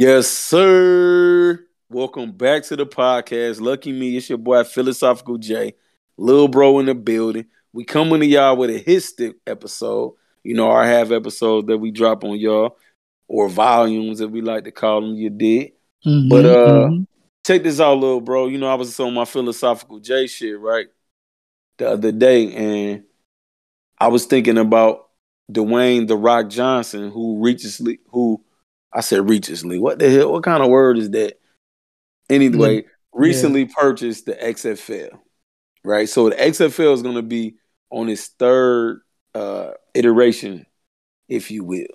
Yes, sir. Welcome back to the podcast. Lucky me, it's your boy Philosophical J, little bro in the building. We coming to y'all with a hit stick episode. You know, our half episode that we drop on y'all, or volumes that we like to call them. You did, Mhm, but uh, mhm. check this out, little bro. You know, I was on my Philosophical J shit right the other day, and I was thinking about Dwayne the Rock Johnson, who reaches who I said recently. What the hell? What kind of word is that? Anyway, recently purchased the XFL, right? So the XFL is going to be on its third uh, iteration, if you will,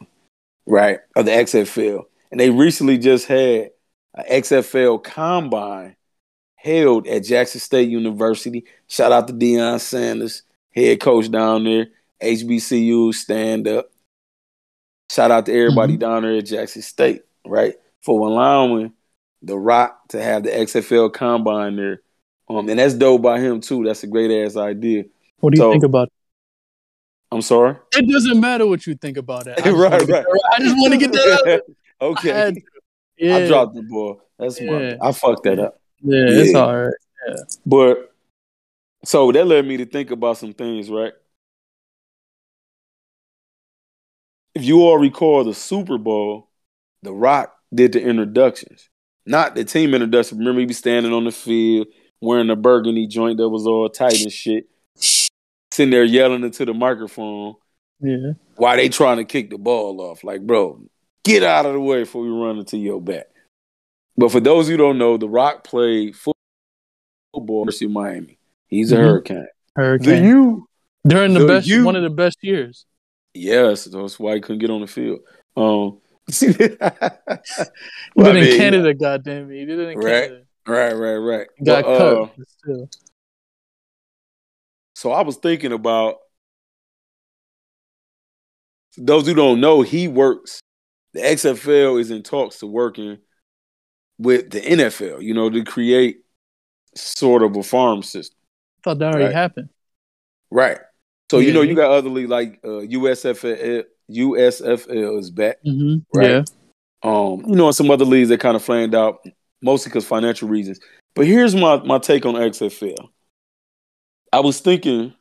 right, of the XFL, and they recently just had an XFL combine held at Jackson State University. Shout out to Deion Sanders, head coach down there. HBCU stand up. Shout out to everybody down there at Jackson State, right, for allowing the Rock to have the XFL combine there. Um, and that's dope by him too. That's a great ass idea. What do you so- think about it? I'm sorry. It doesn't matter what you think about it. I just Right, wanna get right. that- I just want to get that out. there. I okay. had. Yeah, I dropped the ball. That's my I fucked that up. yeah, it's Yeah. But so that led me to think about some things, right? If you all recall the Super Bowl, The Rock did the introductions, not the team introduction. Remember, he be standing on the field wearing a burgundy joint that was all tight and shit, sitting there yelling into the microphone Yeah, while they trying to kick the ball off. Like, bro, get out of the way before we run into your back. But for those who don't know, The Rock played football at University Miami. He's a Mhm. Hurricane. Hurricane you? during the the best, you- one of the best years. Yes, that's why he couldn't get on the field. Um, well, did I it in mean, Canada, goddamn it. He did it in Right. Canada. Right, right, right. Got But, cut. uh, still. so I was thinking about those who don't know, he works. The XFL is in talks to working with the NFL, you know, to create sort of a farm system. I thought that already Right. happened. Right. So you know you got other league like uh, USFL. USFL is back. hmm Right. Yeah. Um, you know, and some other leagues that kind of flamed out, mostly because financial reasons. But here's my my take on XFL. I was thinking,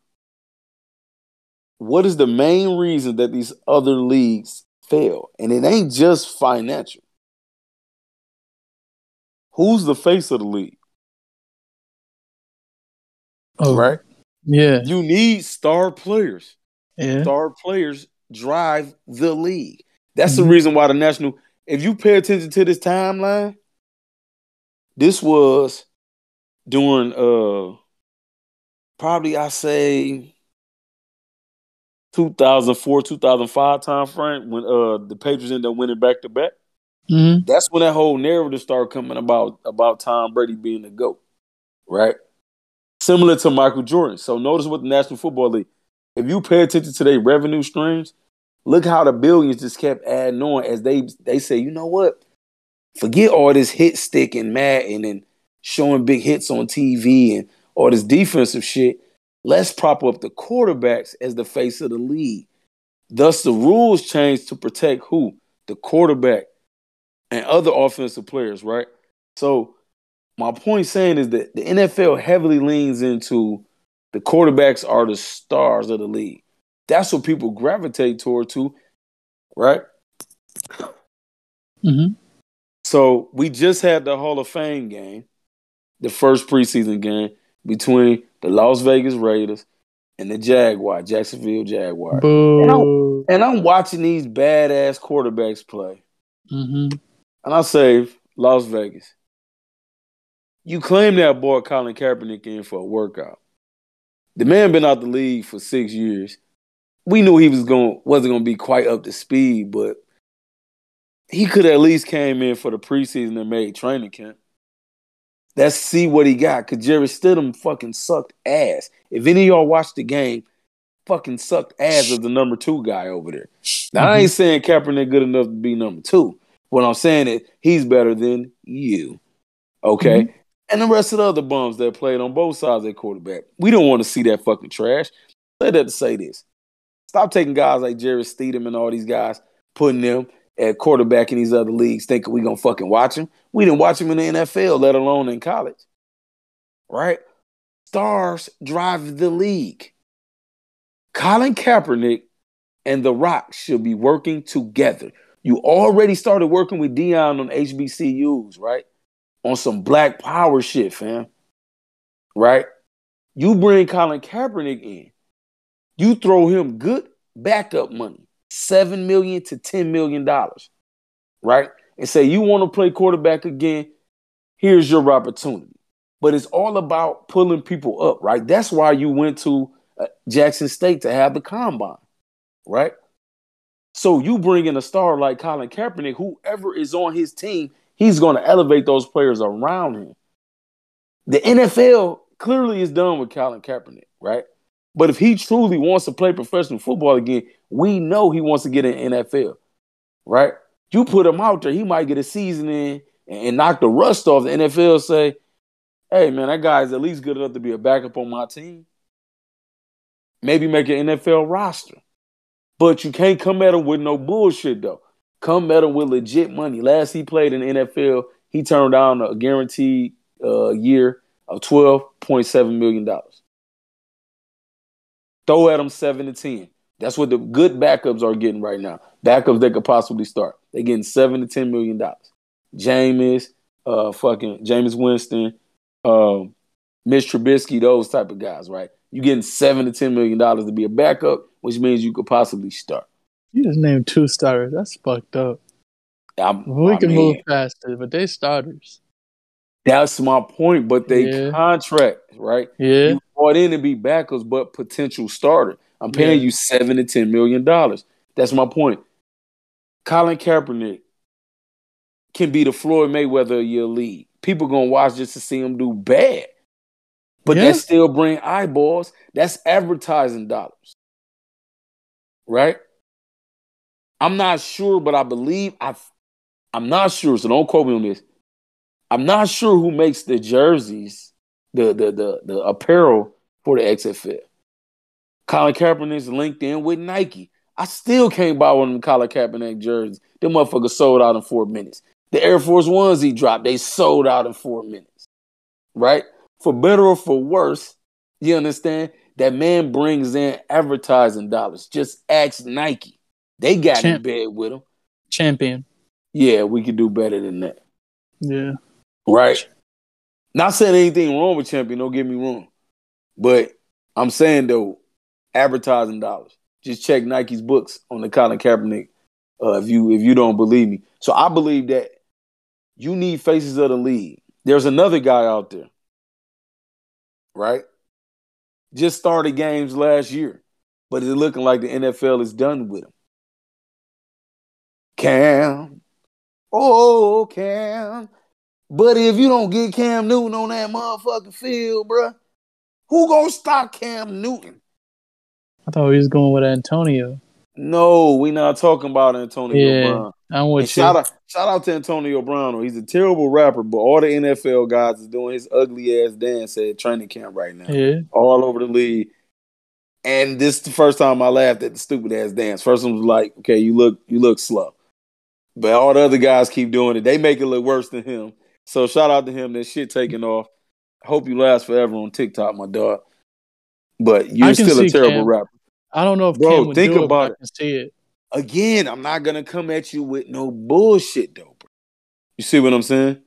what is the main reason that these other leagues fail? And it ain't just financial. Who's the face of the league? Oh, Right? Yeah. You need star players. Yeah. star players drive the league. That's the Mhm. reason why the national. If you pay attention to this timeline, this was during uh probably I say 2004 2005 time frame when uh the Patriots ended up winning back to back. That's when that whole narrative started coming about about Tom Brady being the goat, right? Similar to Michael Jordan. So notice what the National Football League. If you pay attention to their revenue streams, look how the billions just kept adding on as they they say, you know what? Forget all this hit stick and Madden and showing big hits on TV and all this defensive shit. Let's prop up the quarterbacks as the face of the league. Thus, the rules changed to protect who? The quarterback and other offensive players, right? So my point saying is that the NFL heavily leans into the quarterbacks are the stars of the league. That's what people gravitate toward too, right? hmm So we just had the Hall of Fame game, the first preseason game between the Las Vegas Raiders and the Jaguar, Jacksonville Jaguars. Boo. And I'm watching these badass quarterbacks play. hmm And I say, Las Vegas, you claim that boy Colin Kaepernick in for a workout. The man been out the league for six years. We knew he was going wasn't going to be quite up to speed, but he could at least came in for the preseason and made training camp. Let's see what he got. Cause Jerry Stidham fucking sucked ass. If any of y'all watched the game, fucking sucked ass as the number two guy over there. Now I ain't mm-hmm. saying Kaepernick good enough to be number two. What I'm saying is he's better than you. Okay? Mm-hmm. And the rest of the other bums that played on both sides their quarterback. We don't want to see that fucking trash. Say that to say this. Stop taking guys like Jerry Stidham and all these guys, putting them at quarterback in these other leagues thinking we're gonna fucking watch him. We didn't watch him in the NFL, let alone in college. Right? Stars drive the league. Colin Kaepernick and The Rock should be working together. You already started working with Deion on HBCUs, right? On some black power shit, fam. Right? You bring Colin Kaepernick in. You throw him good backup money, seven million to ten million dollars, right? And say you want to play quarterback again. Here's your opportunity. But it's all about pulling people up, right? That's why you went to uh, Jackson State to have the combine, right? So you bring in a star like Colin Kaepernick, whoever is on his team, he's going to elevate those players around him. The NFL clearly is done with Colin Kaepernick, right? But if he truly wants to play professional football again, we know he wants to get in NFL, right? You put him out there, he might get a season in and knock the rust off. The NFL say, hey, man, that guy's at least good enough to be a backup on my team. Maybe make an NFL roster. But you can't come at him with no bullshit, though. Come him with legit money. Last he played in the NFL, he turned down a guaranteed uh, year of $12.7 million. Throw at them seven to ten. That's what the good backups are getting right now. Backups that could possibly start. They're getting seven to ten million dollars. Jameis, uh, fucking Jameis Winston, um, Mitch Trubisky, those type of guys, right? You getting seven to ten million dollars to be a backup, which means you could possibly start. You just named two starters. That's fucked up. I'm, We I can mean, move faster, but they starters. That's my point. But they Yeah. contract, right? Yeah. You bought in to be backers, but potential starter. I'm paying Yeah. you seven to ten million dollars. That's my point. Colin Kaepernick can be the Floyd Mayweather of your league. People gonna watch just to see him do bad, but Yeah. that still bring eyeballs. That's advertising dollars, right? I'm not sure, but I believe I. I'm not sure, so don't quote me on this. I'm not sure who makes the jerseys, the the the, the apparel for the XFL. Colin Kaepernick's linked in with Nike. I still can't buy one of them Colin Kaepernick jerseys. Them motherfuckers sold out in four minutes. The Air Force Ones he dropped, they sold out in four minutes. Right? For better or for worse, you understand? That man brings in advertising dollars. Just ask Nike. They got in bed with him. Champion. Yeah, we could do better than that. Yeah. Right. Not saying anything wrong with Champion, don't get me wrong. But I'm saying though, advertising dollars. Just check Nike's books on the Colin Kaepernick. Uh, if you if you don't believe me, so I believe that you need faces of the league. There's another guy out there, right? Just started games last year, but it's looking like the NFL is done with him. Cam, oh Cam, but if you don't get Cam Newton on that motherfucking field, bruh, who gonna stop Cam Newton? I thought he was going with Antonio. No, we not talking about Antonio Yeah, Brown. I'm And with you. shout out, shout out to Antonio Brown. He's a terrible rapper, but all the NFL guys is doing his ugly ass dance at training camp right now, Yeah. all over the league. And this is the first time I laughed at the stupid ass dance. First one was like, okay, you look, you look slow, but all the other guys keep doing it. They make it look worse than him. So shout out to him. That shit taking off. Hope you last forever on TikTok, my dog. But you're still a terrible Cam. rapper. I don't know if Bro, Cam would think about it. I can see it. Again, I'm not gonna come at you with no bullshit though, bro. You see what I'm saying?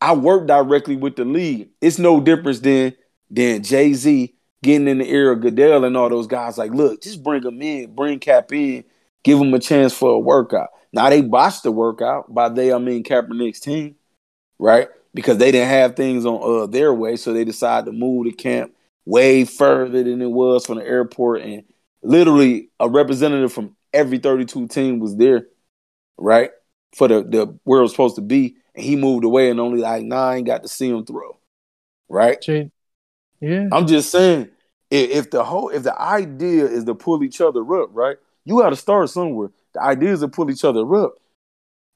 I work directly with the league. It's no difference than than Jay Z getting in the ear of Goodell and all those guys. Like, look, just bring them in, bring Kap in, give them a chance for a workout. Now they botched the workout. By they, I mean Kaepernick's team, right? Because they didn't have things on uh, their way, so they decided to move the camp way further than it was from the airport, and literally a representative from every 32 team was there, right? For the, the where it was supposed to be. And he moved away and only like nine got to see him throw. Right? Yeah. I'm just saying, if, if the whole if the idea is to pull each other up, right? You gotta start somewhere. The idea is to pull each other up.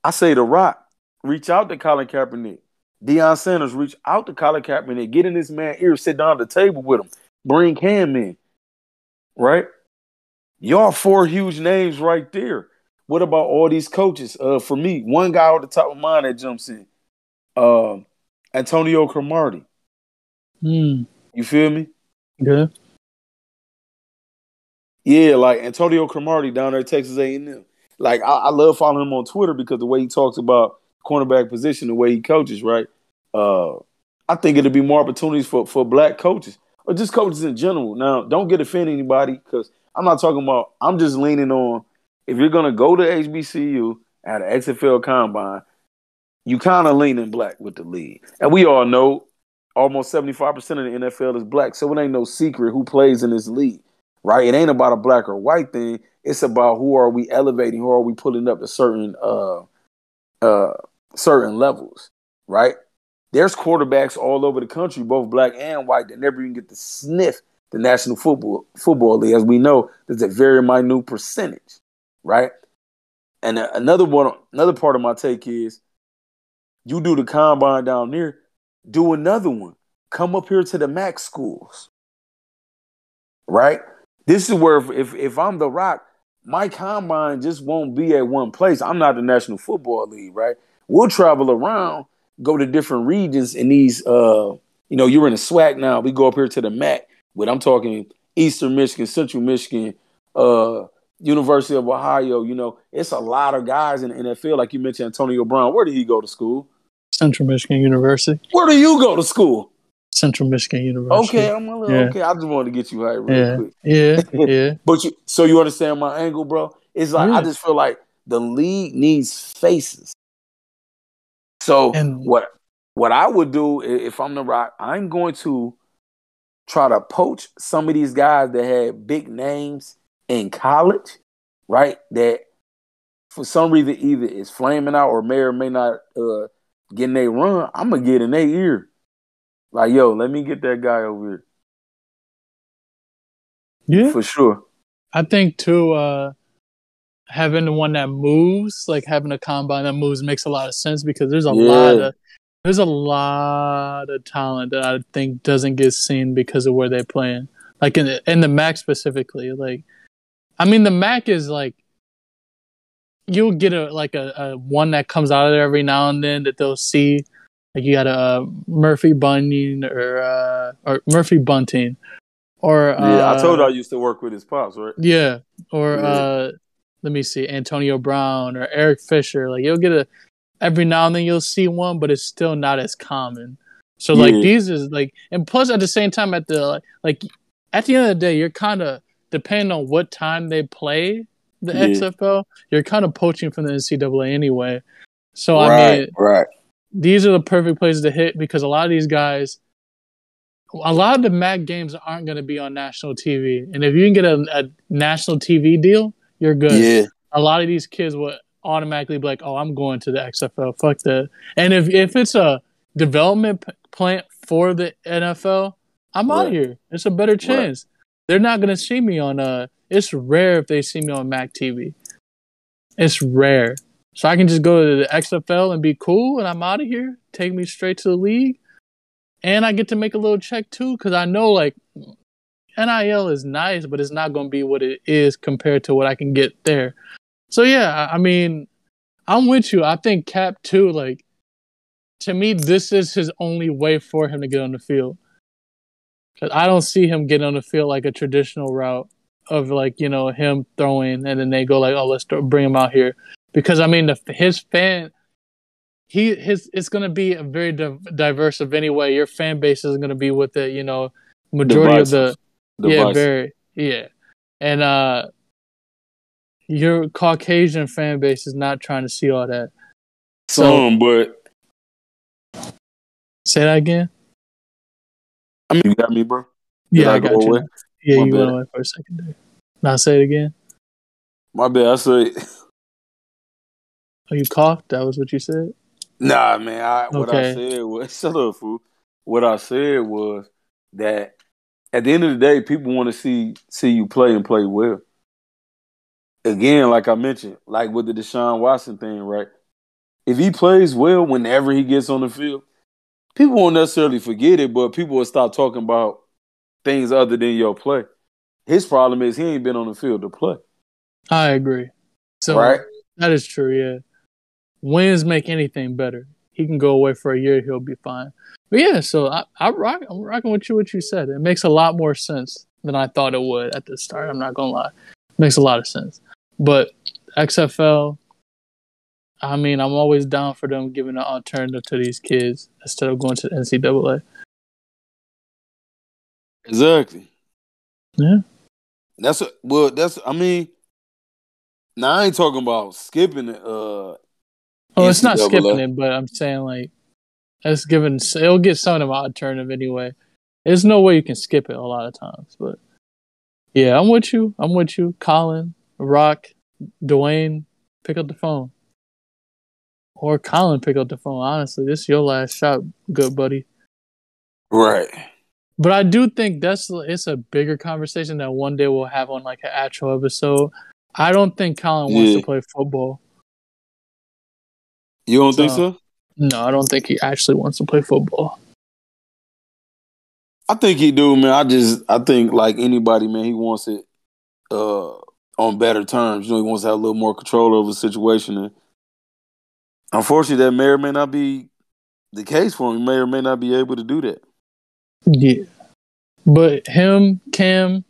I say the rock, reach out to Colin Kaepernick. Deion Sanders, reach out to Colin Kaepernick. Get in this man ear, sit down at the table with him. Bring Cam in. Right? Y'all four huge names right there. what about all these coaches? Uh, for me, one guy off the top of mind that jumps in, uh, Antonio Cromartie. Hmm. You feel me? Good. Yeah, like Antonio Cromartie down there at Texas A&M. Like I, I love following him on Twitter because the way he talks about cornerback position, the way he coaches, right? Uh, I think it'll be more opportunities for for black coaches or just coaches in general. Now, don't get offended anybody because I'm not talking about. I'm just leaning on if you're gonna go to HBCU at an XFL combine, you kind of leaning black with the lead, and we all know almost 75 percent of the NFL is black, so it ain't no secret who plays in this league, right? It ain't about a black or white thing. It's about who are we elevating, who are we pulling up to certain uh uh certain levels, right? There's quarterbacks all over the country, both black and white, that never even get to sniff the National Football Football League. As we know, there's a very minute percentage, right? And another one, another part of my take is, you do the combine down there, do another one. Come up here to the MAC schools, right? This is where if if, if I'm the Rock, my combine just won't be at one place. I'm not the National Football League, right? We'll travel around, go to different regions in these. Uh, you know, you're in a SWAC now. We go up here to the MAC, but I'm talking Eastern Michigan, Central Michigan, uh, University of Ohio. You know, it's a lot of guys in the NFL. Like you mentioned, Antonio Brown. Where did he go to school? Central Michigan University. Where do you go to school? Central Michigan University. Okay, I'm a little, Yeah. okay. I just wanted to get you right real Yeah. quick. Yeah. Yeah. But you, so you understand my angle, bro? It's like I just feel like the league needs faces. So And- what what I would do if I'm the Rock, I'm going to try to poach some of these guys that had big names in college, right? That for some reason either is flaming out or may or may not uh getting a run. I'm gonna get in their ear. Like, yo, let me get that guy over here. Yeah. For sure. I think too, uh, having the one that moves, like having a combine that moves, makes a lot of sense because there's a Yeah. lot of there's a lot of talent that I think doesn't get seen because of where they're playing. Like in the, in the MAC specifically, like I mean the MAC is like you'll get a like a, a one that comes out of there every now and then that they'll see. Like you got a uh, Murphy Bunting or uh, or Murphy Bunting or Yeah, I told uh, you I used to work with his pops, right? yeah, or Yeah. uh let me see, Antonio Brown or Eric Fisher. Like you'll get a every now and then you'll see one, but it's still not as common. So like Yeah. these is like and plus at the same time at the like at the end of the day, you're kinda depending on what time they play the Yeah. XFL, you're kind of poaching from the NCAA anyway. So I mean right. These are the perfect places to hit because a lot of these guys, a lot of the MAC games aren't going to be on national TV. And if you can get a, a national TV deal, you're good. Yeah, A lot of these kids will automatically be like, "Oh, I'm going to the XFL. Fuck that." And if if it's a development p- plant for the NFL, I'm out here. It's a better chance. They're not going to see me on uh It's rare if they see me on MAC TV. It's rare. So I can just go to the XFL and be cool, and I'm out of here. Take me straight to the league, and I get to make a little check too, because I know like NIL is nice, but it's not going to be what it is compared to what I can get there. So yeah, I- mean, I'm with you. I think Kap too. Like to me, this is his only way for him to get on the field. 'Cause I don't see him getting on the field like a traditional route of like you know him throwing and then they go like oh let's bring him out here because I mean the, his fan he his it's gonna be a very di- diverse of anyway your fan base is gonna be with the you know majority of the yeah very yeah. And uh your Caucasian fan base is not trying to see all that. So Some, but say that again? I mean, you got me, bro. Did yeah I, I got go you. away? yeah My you went away for a second there. Now say it again. My bad. I said, oh you coughed that was what you said nah, man. I, What I said was, shut up, fool. What I said was that at the end of the day, people want to see see you play and play well. Again, like I mentioned, like with the Deshaun Watson thing, right? If he plays well whenever he gets on the field, people won't necessarily forget it, but people will stop talking about things other than your play. His problem is he ain't been on the field to play. I agree so Right. That is true. Yeah, wins make anything better. He can go away for a year; he'll be fine. But yeah, so I, I rock, I'm rocking with you. What you said, it makes a lot more sense than I thought it would at the start. I'm not gonna lie, it makes a lot of sense. But XFL, I mean, I'm always down for them giving an alternative to these kids instead of going to the NCAA. Exactly. Yeah. That's a, well. That's I mean. Now I ain't talking about skipping it. Uh, oh, it's not skipping it, but I'm saying like it's given. It'll get some of them alternative anyway. There's no way you can skip it a lot of times, but yeah, I'm with you. I'm with you, Colin, Rock, Dwayne. Pick up the phone, or Colin, pick up the phone. Honestly, this is your last shot, good buddy. Right. But I do think that's it's a bigger conversation that one day we'll have on like an actual episode. I don't think Colin wants yeah. to play football. You don't so, think so? No, I don't think he actually wants to play football. I think he do, man. I just I think like anybody, man, he wants it uh on better terms. You know, he wants to have a little more control over the situation. And unfortunately, that may or may not be the case for him. He may or may not be able to do that. Yeah. But him, Cam,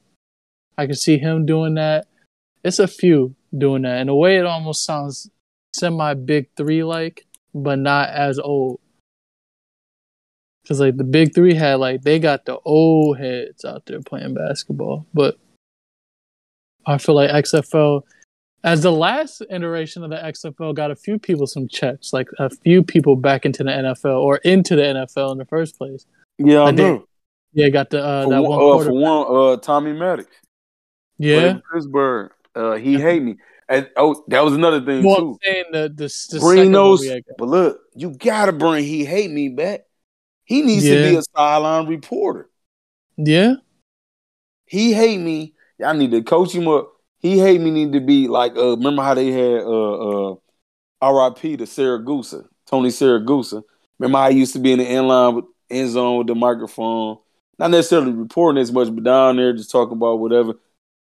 I can see him doing that. It's a few doing that. In a way, it almost sounds semi big three like, but not as old. Cause like the big three had like they got the old heads out there playing basketball, but I feel like XFL, as the last iteration of the XFL, got a few people some checks, like a few people back into the NFL or into the NFL in the first place. Yeah, I, I know. Yeah, got the uh, that one, one uh, for one. Uh, Tommy Maddox. Yeah, Pittsburgh. Uh, he hate me. And oh, that was another thing well, too. saying the, the, the bring those, but look, you gotta bring he hate me back. He needs yeah. to be a sideline reporter. Yeah, he hate me. I need to coach him up. He hate me. Need to be like. Uh, remember how they had uh uh, R.I.P. to Siragusa, Tony Siragusa. Remember how I used to be in the end line with end zone with the microphone, not necessarily reporting as much, but down there just talking about whatever.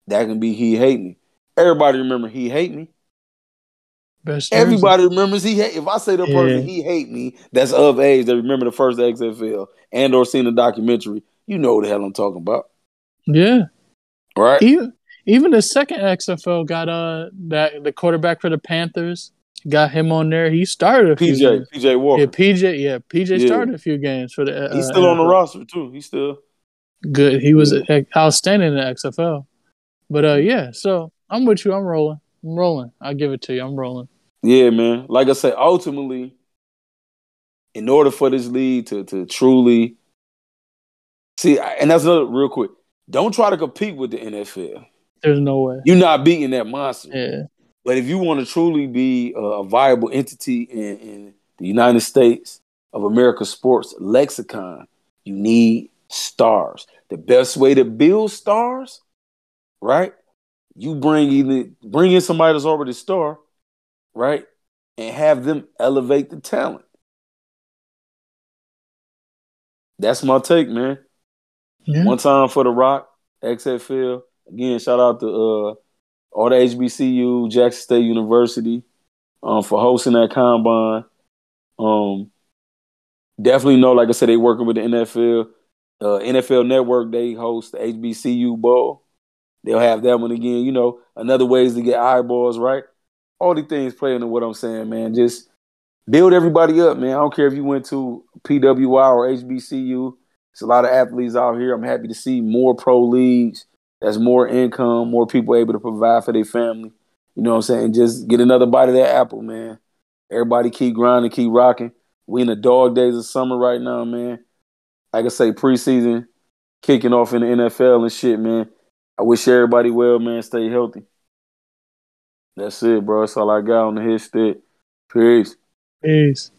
That can be he hate me. Everybody remember he hate me. Best Everybody remembers he hate. If I say the yeah. person he hate me, that's of age that remember the first XFL and or seen the documentary. You know what the hell I'm talking about. Yeah. Right. Even even the second XFL got uh that the quarterback for the Panthers got him on there. He started a PJ, few PJ Walker. Yeah, PJ. Yeah, PJ yeah. started a few games for the. Uh, He's still on the roster too. He's still good. He was yeah. outstanding in the XFL. But uh, yeah. So I'm with you. I'm rolling. I'm rolling. I'll give it to you. I'm rolling. Yeah, man. Like I said, ultimately, in order for this league to to truly see, and that's another real quick. Don't try to compete with the NFL. There's no way. You're not beating that monster. Yeah. But if you want to truly be a, viable entity in, in the United States of America sports lexicon, you need stars. The best way to build stars, right? You bring either bring in somebody that's already a star, right? And have them elevate the talent. That's my take, man. Yeah. One time for the Rock, XFL. Again, shout out to uh all the HBCU, Jackson State University, um, for hosting that combine. Um, definitely know, like I said, they working with the NFL. Uh, NFL Network, they host the HBCU Bowl. They'll have that one again. You know, another ways to get eyeballs, right? All these things playing into what I'm saying, man. Just build everybody up, man. I don't care if you went to PWI or HBCU. It's a lot of athletes out here. I'm happy to see more pro leagues that's more income, more people able to provide for their family. You know what I'm saying? Just get another bite of that apple, man. Everybody keep grinding, keep rocking. We in the dog days of summer right now, man. Like I say, preseason kicking off in the NFL and shit, man. I wish everybody well, man. Stay healthy. That's it, bro. That's all I got on the hit stick. Peace. Peace.